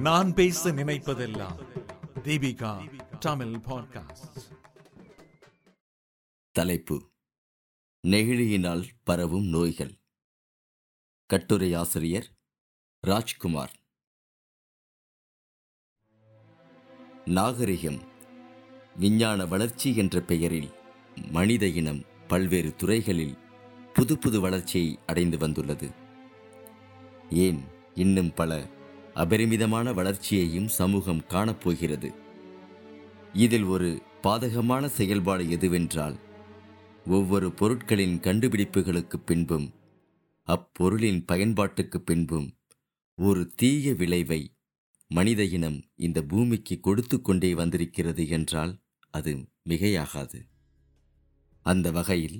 நான் பேச நினைப்பதெல்லாம் தீபிகா தமிழ் பாட்காஸ்ட் தலைப்பு நெகிழியினால் பரவும் நோய்கள். கட்டுரை ஆசிரியர் ராஜ்குமார். நாகரிகம் விஞ்ஞான வளர்ச்சி என்ற பெயரில் மனித இனம் பல்வேறு துறைகளில் புது புது வளர்ச்சியை அடைந்து வந்துள்ளது. ஏன் இன்னும் பல அபரிமிதமான வளர்ச்சியையும் சமூகம் காணப்போகிறது. இதில் ஒரு பாதகமான செயல்பாடு எதுவென்றால் ஒவ்வொரு பொருட்களின் கண்டுபிடிப்புகளுக்கு பின்பும் அப்பொருளின் பயன்பாட்டுக்கு பின்பும் ஒரு தீய விளைவை மனித இனம் இந்த பூமிக்கு கொடுத்து கொண்டே வந்திருக்கிறது என்றால் அது மிகையாகாது. அந்த வகையில்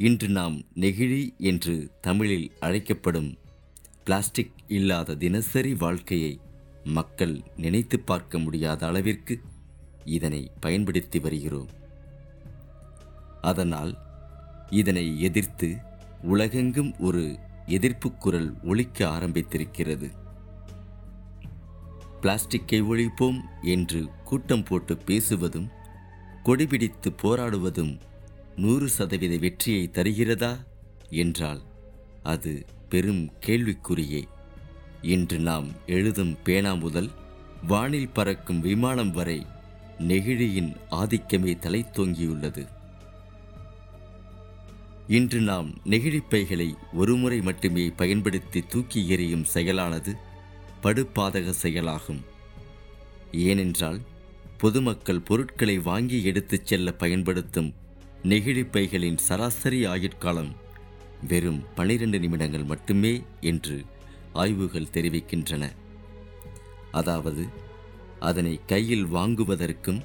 இன்று நாம் நெகிழி என்று தமிழில் அழைக்கப்படும் பிளாஸ்டிக் இல்லாத தினசரி வாழ்க்கையை மக்கள் நினைத்து பார்க்க முடியாத அளவிற்கு இதனை பயன்படுத்தி வருகிறோம். அதனால் இதனை எதிர்த்து உலகெங்கும் ஒரு எதிர்ப்பு குரல் ஒழிக்க ஆரம்பித்திருக்கிறது. பிளாஸ்டிக்கை ஒழிப்போம் என்று கூட்டம் போட்டு பேசுவதும் கொடிபிடித்து போராடுவதும் நூறு சதவீத வெற்றியை தருகிறதா? என்றால் அது பெரும் கேள்விக்குறியே. இன்று நாம் எழுதும் பேனா முதல் வானில் பறக்கும் விமானம் வரை நெகிழியின் ஆதிக்கமே தலைத்தோங்கியுள்ளது. இன்று நாம் நெகிழிப்பைகளை ஒருமுறை மட்டுமே பயன்படுத்தி தூக்கி எறியும் செயலானது படுபாதக செயலாகும். ஏனென்றால் பொதுமக்கள் பொருட்களை வாங்கி எடுத்துச் செல்ல பயன்படுத்தும் நெகிழிப்பைகளின் சராசரி ஆயுட்காலம் வெறும் பனிரெண்டு நிமிடங்கள் மட்டுமே என்று ஆய்வுகள் தெரிவிக்கின்றன. அதாவது அதனை கையில் வாங்குவதற்கும்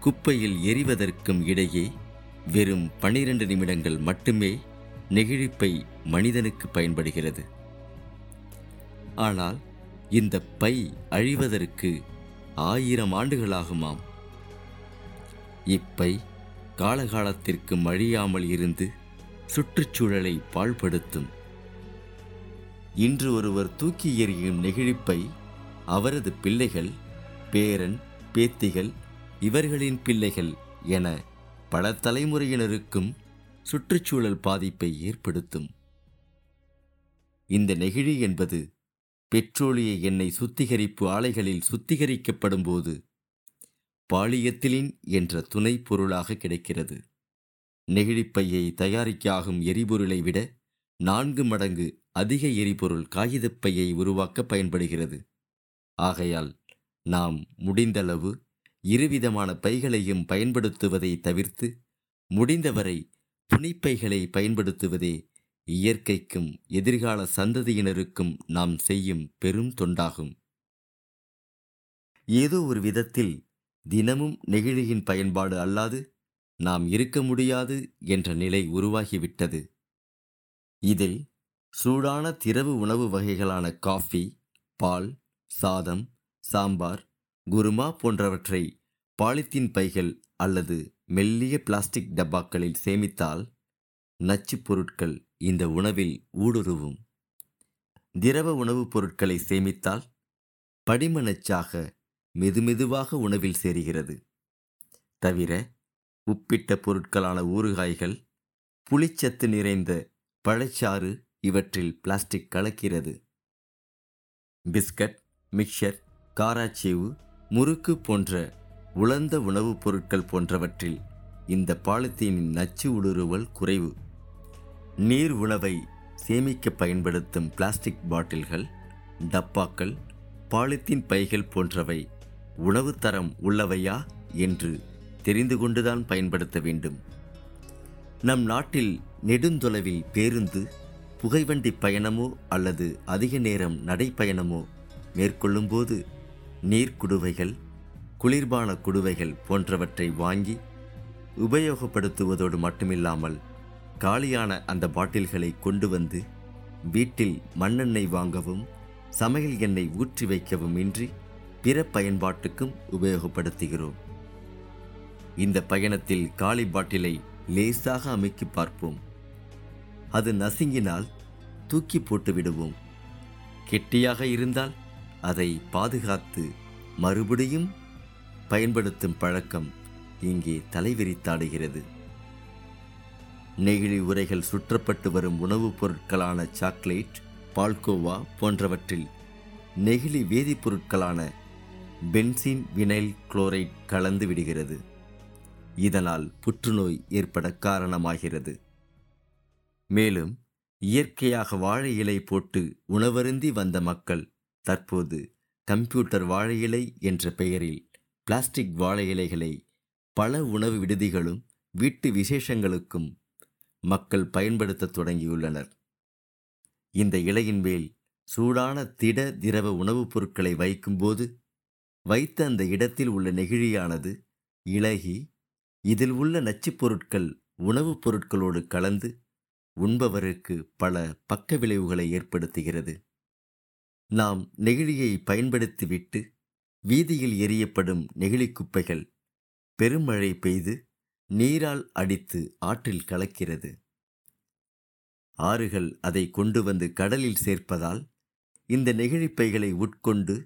குப்பையில் எறிவதற்கும் இடையே வெறும் பனிரெண்டு நிமிடங்கள் மட்டுமே நெகிழிப்பை மனிதனுக்கு பயன்படுகிறது. ஆனால் இந்த பை அழிவதற்கு ஆயிரம் ஆண்டுகளாகுமாம். இப்பை காலகாலத்திற்கு அழியாமல் இருந்து சுற்றுச்சூழலை பாழ்படுத்தும். இன்று ஒருவர் தூக்கி எறியும் நெகிழிப்பை அவரது பிள்ளைகள் பேரன் பேத்திகள் இவர்களின் பிள்ளைகள் என பல தலைமுறையினருக்கும் சுற்றுச்சூழல் பாதிப்பை ஏற்படுத்தும். இந்த நெகிழி என்பது பெட்ரோலிய எண்ணெய் சுத்திகரிப்பு ஆலைகளில் சுத்திகரிக்கப்படும் போது பாலியத்திலின் என்ற துணை பொருளாக கிடைக்கிறது. நெகிழிப்பையை தயாரிக்காகும் எரிபொருளை விட நான்கு மடங்கு அதிக எரிபொருள் காகிதப்பையை உருவாக்க பயன்படுகிறது. ஆகையால் நாம் முடிந்தளவு இருவிதமான பைகளையும் பயன்படுத்துவதை தவிர்த்து முடிந்தவரை துணிப்பைகளை பயன்படுத்துவதே இயற்கைக்கும் எதிர்கால சந்ததியினருக்கும் நாம் செய்யும் பெரும் தொண்டாகும். ஏதோ ஒரு விதத்தில் தினமும் நெகிழியின் பயன்பாடு அல்லாது நாம் இருக்க முடியாது என்ற நிலை உருவாகிவிட்டது. இதில் சூடான திரவு உணவு வகைகளான காஃபி பால் சாதம் சாம்பார் குருமா போன்றவற்றை பாலித்தீன் பைகள் அல்லது மெல்லிய பிளாஸ்டிக் டப்பாக்களில் சேமித்தால் நச்சுப் பொருட்கள் இந்த உணவில் ஊடுருவும். திரவ உணவுப் பொருட்களை சேமித்தால் படிம நச்சாக மெதுமெதுவாக உணவில் சேருகிறது. தவிர உப்பிட்ட பொருட்களான ஊறுகாய்கள் புளிச்சத்து நிறைந்த பழச்சாறு இவற்றில் பிளாஸ்டிக் கலக்கிறது. பிஸ்கட் மிக்சர் காராச்சேவு முறுக்கு போன்ற உலர்ந்த உணவுப் பொருட்கள் போன்றவற்றில் இந்த பாலித்தீனின் நச்சு ஊடுருவல் குறைவு. நீர் உணவை சேமிக்க பயன்படுத்தும் பிளாஸ்டிக் பாட்டில்கள் டப்பாக்கள் பாலித்தீன் பைகள் போன்றவை உணவு தரம் உள்ளவையா? என்று தெரிந்து கொண்டுதான் பயன்படுத்த வேண்டும். நம் நாட்டில் நெடுந்தொலைவில் பேருந்து புகைவண்டி பயணமோ அல்லது அதிக நேரம் நடைப்பயணமோ மேற்கொள்ளும்போது நீர்க்குடுவைகள் குளிர்பான குடுவைகள் போன்றவற்றை வாங்கி உபயோகப்படுத்துவதோடு மட்டுமில்லாமல் காலியான அந்த பாட்டில்களை கொண்டு வந்து வீட்டில் மண்ணெண்ணெய் வாங்கவும் சமையல் எண்ணெய் ஊற்றி வைக்கவும் இன்றி பிற பயன்பாட்டுக்கும் உபயோகப்படுத்துகிறோம். இந்த பயணத்தில் காலி பாட்டிலை லேசாக அமைக்கி பார்ப்போம். அது நசுங்கினால் தூக்கி போட்டு விடுவோம். கெட்டியாக இருந்தால் அதை பாதுகாத்து மறுபடியும் பயன்படுத்தும் பழக்கம் இங்கே தலைவிரித்தாடுகிறது. நெகிழி உரைகள் சுற்றப்பட்டு வரும் உணவுப் பொருட்களான சாக்லேட் பால்கோவா போன்றவற்றில் நெகிழி வேதிப்பொருட்களான பென்சின் வினைல் குளோரைட் கலந்து விடுகிறது. இதனால் புற்றுநோய் ஏற்பட காரணமாகிறது. மேலும் இயற்கையாக வாழை இலை போட்டு உணவருந்தி வந்த மக்கள் தற்போது கம்ப்யூட்டர் வாழை இலை என்ற பெயரில் பிளாஸ்டிக் வாழை இலைகளை பல உணவு விடுதிகளும் வீட்டு விசேஷங்களுக்கும் மக்கள் பயன்படுத்த தொடங்கியுள்ளனர். இந்த இலையின் மேல் சூடான திட திரவ உணவுப் பொருட்களை வைக்கும்போது வைத்த அந்த இடத்தில் உள்ள நெகிழியானது இலகி இதில் உள்ள நச்சுப் பொருட்கள் உணவுப் பொருட்களோடு கலந்து உண்பவருக்கு பல பக்க விளைவுகளை ஏற்படுத்துகிறது. நாம் நெகிழியை பயன்படுத்திவிட்டு வீதியில் எரியப்படும் நெகிழி குப்பைகள் பெருமழை பெய்து நீரால் அடித்து ஆற்றில் கலக்கிறது. ஆறுகள் அதை கொண்டு வந்து கடலில் சேர்ப்பதால் இந்த நெகிழிப்பைகளை உட்கொண்டு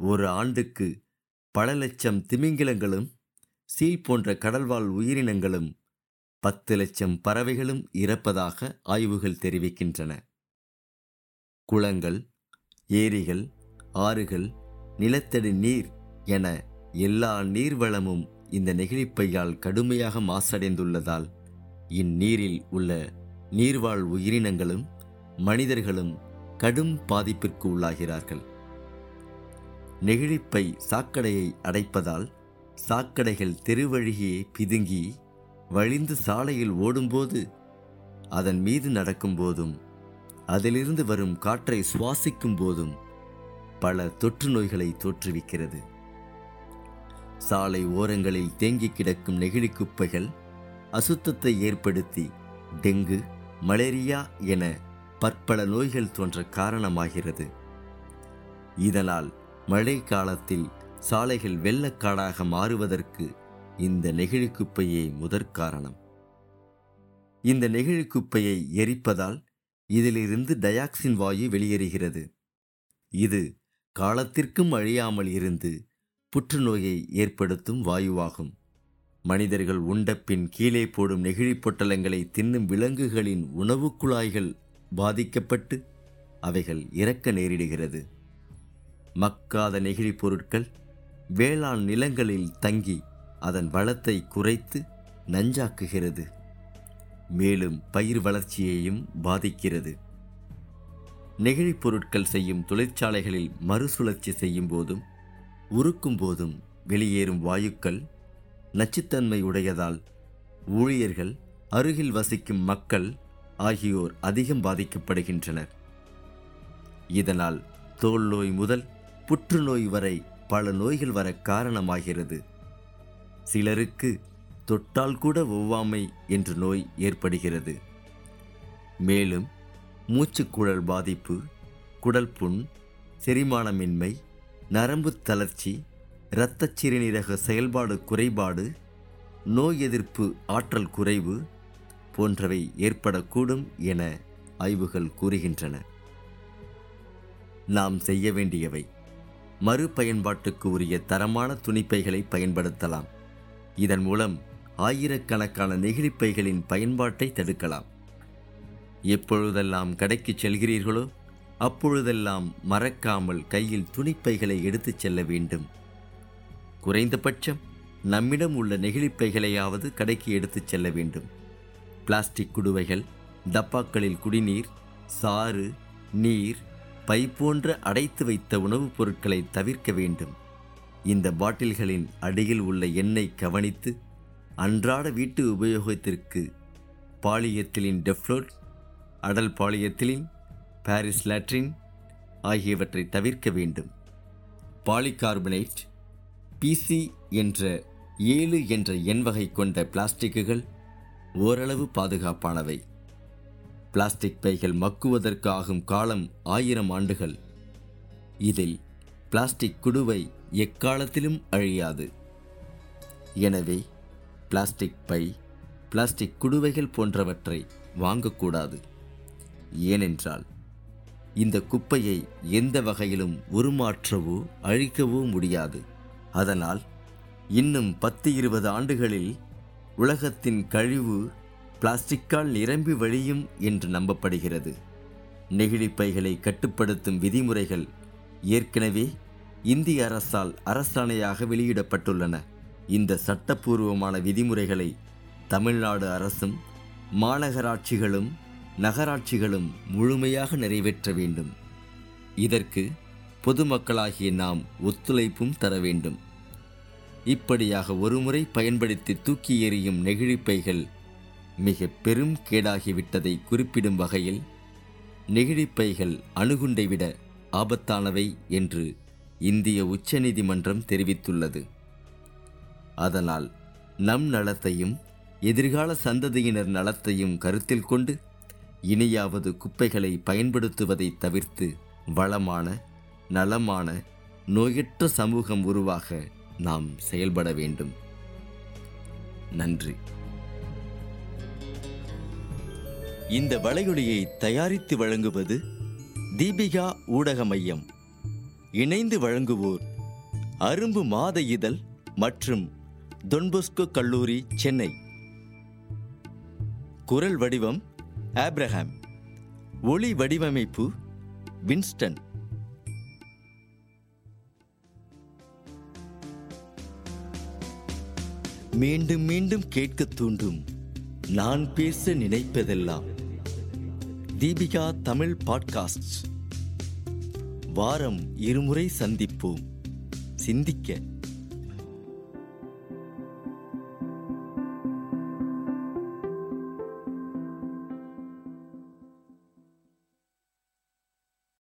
ஒரு ஆண்டுக்கு பல லட்சம் திமிங்கிலங்களும் சீல் போன்ற கடல்வாழ் உயிரினங்களும் பத்து லட்சம் பறவைகளும் இறப்பதாக ஆய்வுகள் தெரிவிக்கின்றன. குளங்கள் ஏரிகள் ஆறுகள் நிலத்தடி நீர் என எல்லா நீர்வளமும் இந்த நெகிழிப்பையால் கடுமையாக மாசடைந்துள்ளதால் இந்நீரில் உள்ள நீர்வாழ் உயிரினங்களும் மனிதர்களும் கடும் பாதிப்பிற்கு உள்ளாகிறார்கள். நெகிழிப்பை சாக்கடையை அடைப்பதால் சாக்கடைகள் தெருவழியே பிதுங்கி வழிந்து சாலையில் ஓடும்போது அதன் மீது நடக்கும்போதும் அதிலிருந்து வரும் காற்றை சுவாசிக்கும் போதும் பல தொற்று நோய்களை தோற்றுவிக்கிறது. சாலை ஓரங்களில் தேங்கி கிடக்கும் நெகிழி குப்பைகள் அசுத்தத்தை ஏற்படுத்தி டெங்கு மலேரியா என பற்பல நோய்கள் தோன்ற காரணமாகிறது. இதனால் மழை காலத்தில் சாலைகள் வெள்ளக்காடாக மாறுவதற்கு இந்த நெகிழி குப்பையே முதற் காரணம். இந்த நெகிழி குப்பையை எரிப்பதால் இதிலிருந்து டயாக்சின் வாயு வெளியேறுகிறது. இது காலத்திற்கும் அழியாமல் இருந்து புற்றுநோயை ஏற்படுத்தும் வாயுவாகும். மனிதர்கள் உண்டப்பின் கீழே போடும் நெகிழி பொட்டலங்களை தின்னும் விலங்குகளின் உணவுக் குழாய்கள் பாதிக்கப்பட்டு அவைகள் இறக்க நேரிடுகிறது. மக்காத நெகிழி பொருட்கள் வேளாண் நிலங்களில் தங்கி அதன் வளத்தை குறைத்து நஞ்சாக்குகிறது. மேலும் பயிர் வளர்ச்சியையும் பாதிக்கிறது. நெகிழிப் பொருட்கள் செய்யும் தொழிற்சாலைகளில் மறுசுழற்சி செய்யும் போதும் உருக்கும் போதும் வெளியேறும் வாயுக்கள் நச்சுத்தன்மை உடையதால் ஊழியர்கள் அருகில் வசிக்கும் மக்கள் ஆகியோர் அதிகம் பாதிக்கப்படுகின்றனர். இதனால் தோல் நோய் முதல் புற்றுநோய் வரை பல நோய்கள் வர காரணமாகிறது. சிலருக்கு தொட்டால் கூட ஒவ்வாமை என்ற நோய் ஏற்படுகிறது. மேலும் மூச்சுக்குழல் பாதிப்பு குடல் புண் செரிமானமின்மை நரம்பு தளர்ச்சி இரத்த சிறுநீரக செயல்பாடு குறைபாடு நோய் எதிர்ப்பு ஆற்றல் குறைவு போன்றவை ஏற்படக்கூடும் என ஆய்வுகள் கூறுகின்றன. நாம் செய்ய வேண்டியவை மறுபயன்பாட்டுக்கு உரிய தரமான துணிப்பைகளை பயன்படுத்தலாம். இதன் மூலம் ஆயிரக்கணக்கான நெகிழிப்பைகளின் பயன்பாட்டை தடுக்கலாம். எப்பொழுதெல்லாம் கடைக்கு செல்கிறீர்களோ அப்பொழுதெல்லாம் மறக்காமல் கையில் துணிப்பைகளை எடுத்துச் செல்ல வேண்டும். குறைந்தபட்சம் நம்மிடம் உள்ள நெகிழிப்பைகளையாவது கடைக்கு எடுத்துச் செல்ல வேண்டும். பிளாஸ்டிக் குடுவைகள் டப்பாக்களில் குடிநீர் சாறு நீர் பை போன்ற அடைத்து வைத்த உணவுப் பொருட்களை தவிர்க்க வேண்டும். இந்த பாட்டில்களின் அடியில் உள்ள எண்ணெய் கவனித்து அன்றாட வீட்டு உபயோகத்திற்கு பாலியத்திலின் டெஃப்ளோட் அடல் பாலியத்திலின் பாரிஸ் லாட்ரின் ஆகியவற்றை தவிர்க்க வேண்டும். பாலிகார்பனேட் பிசி என்ற ஏழு என்ற எண் வகை கொண்ட பிளாஸ்டிக்குகள் ஓரளவு பாதுகாப்பானவை. பிளாஸ்டிக் பைகள் மக்குவதற்கு ஆகும் காலம் ஆயிரம் ஆண்டுகள். இதில் பிளாஸ்டிக் குடுவை எக்காலத்திலும் அழியாது. எனவே பிளாஸ்டிக் பை பிளாஸ்டிக் குடுவைகள் போன்றவற்றை வாங்கக்கூடாது. ஏனென்றால் இந்த குப்பையை எந்த வகையிலும் உருமாற்றவோ அழிக்கவோ முடியாது. அதனால் இன்னும் பத்து இருபது ஆண்டுகளில் உலகத்தின் கழிவு பிளாஸ்டிக்கால் நிரம்பி வழியும் என்று நம்பப்படுகிறது. நெகிழிப்பைகளை கட்டுப்படுத்தும் விதிமுறைகள் ஏற்கனவே இந்திய அரசால் அரசாணையாக வெளியிடப்பட்டுள்ளன. இந்த சட்டப்பூர்வமான விதிமுறைகளை தமிழ்நாடு அரசும் மாநகராட்சிகளும் நகராட்சிகளும் முழுமையாக நிறைவேற்ற வேண்டும். இதற்கு பொதுமக்களாகிய நாம் ஒத்துழைப்பும் தர வேண்டும். இப்படியாக ஒருமுறை பயன்படுத்தி தூக்கி எறியும் நெகிழிப்பைகள் மிக பெரும் கேடாகிவிட்டதை குறிப்பிடும் வகையில் நெகிழிப்பைகள் அணுகுண்டை விட ஆபத்தானவை என்று இந்திய உச்சநீதிமன்றம் தெரிவித்துள்ளது. அதனால் நம் நலத்தையும் எதிர்கால சந்ததியினர் நலத்தையும் கருத்தில் கொண்டு இனியாவது குப்பைகளை பயன்படுத்துவதை தவிர்த்து வளமான நலமான நோயற்ற சமூகம் உருவாக நாம் செயல்பட வேண்டும். நன்றி. இந்த வளையொலியை தயாரித்து வழங்குவது தீபிகா ஊடக மையம். இணைந்து வழங்குவோர் அரும்பு மாத இதழ் மற்றும் தொன்பொஸ்கோ கல்லூரி சென்னை. குரல் வடிவம் ஆப்ரஹாம். ஒளி வடிவமைப்பு வின்ஸ்டன். மீண்டும் மீண்டும் கேட்க தூண்டும் நான் பேச நினைப்பதெல்லாம். தீபிகா தமிழ் பாட்காஸ்ட். வாரம் இருமுறை சந்திப்போம். சிந்திக்க.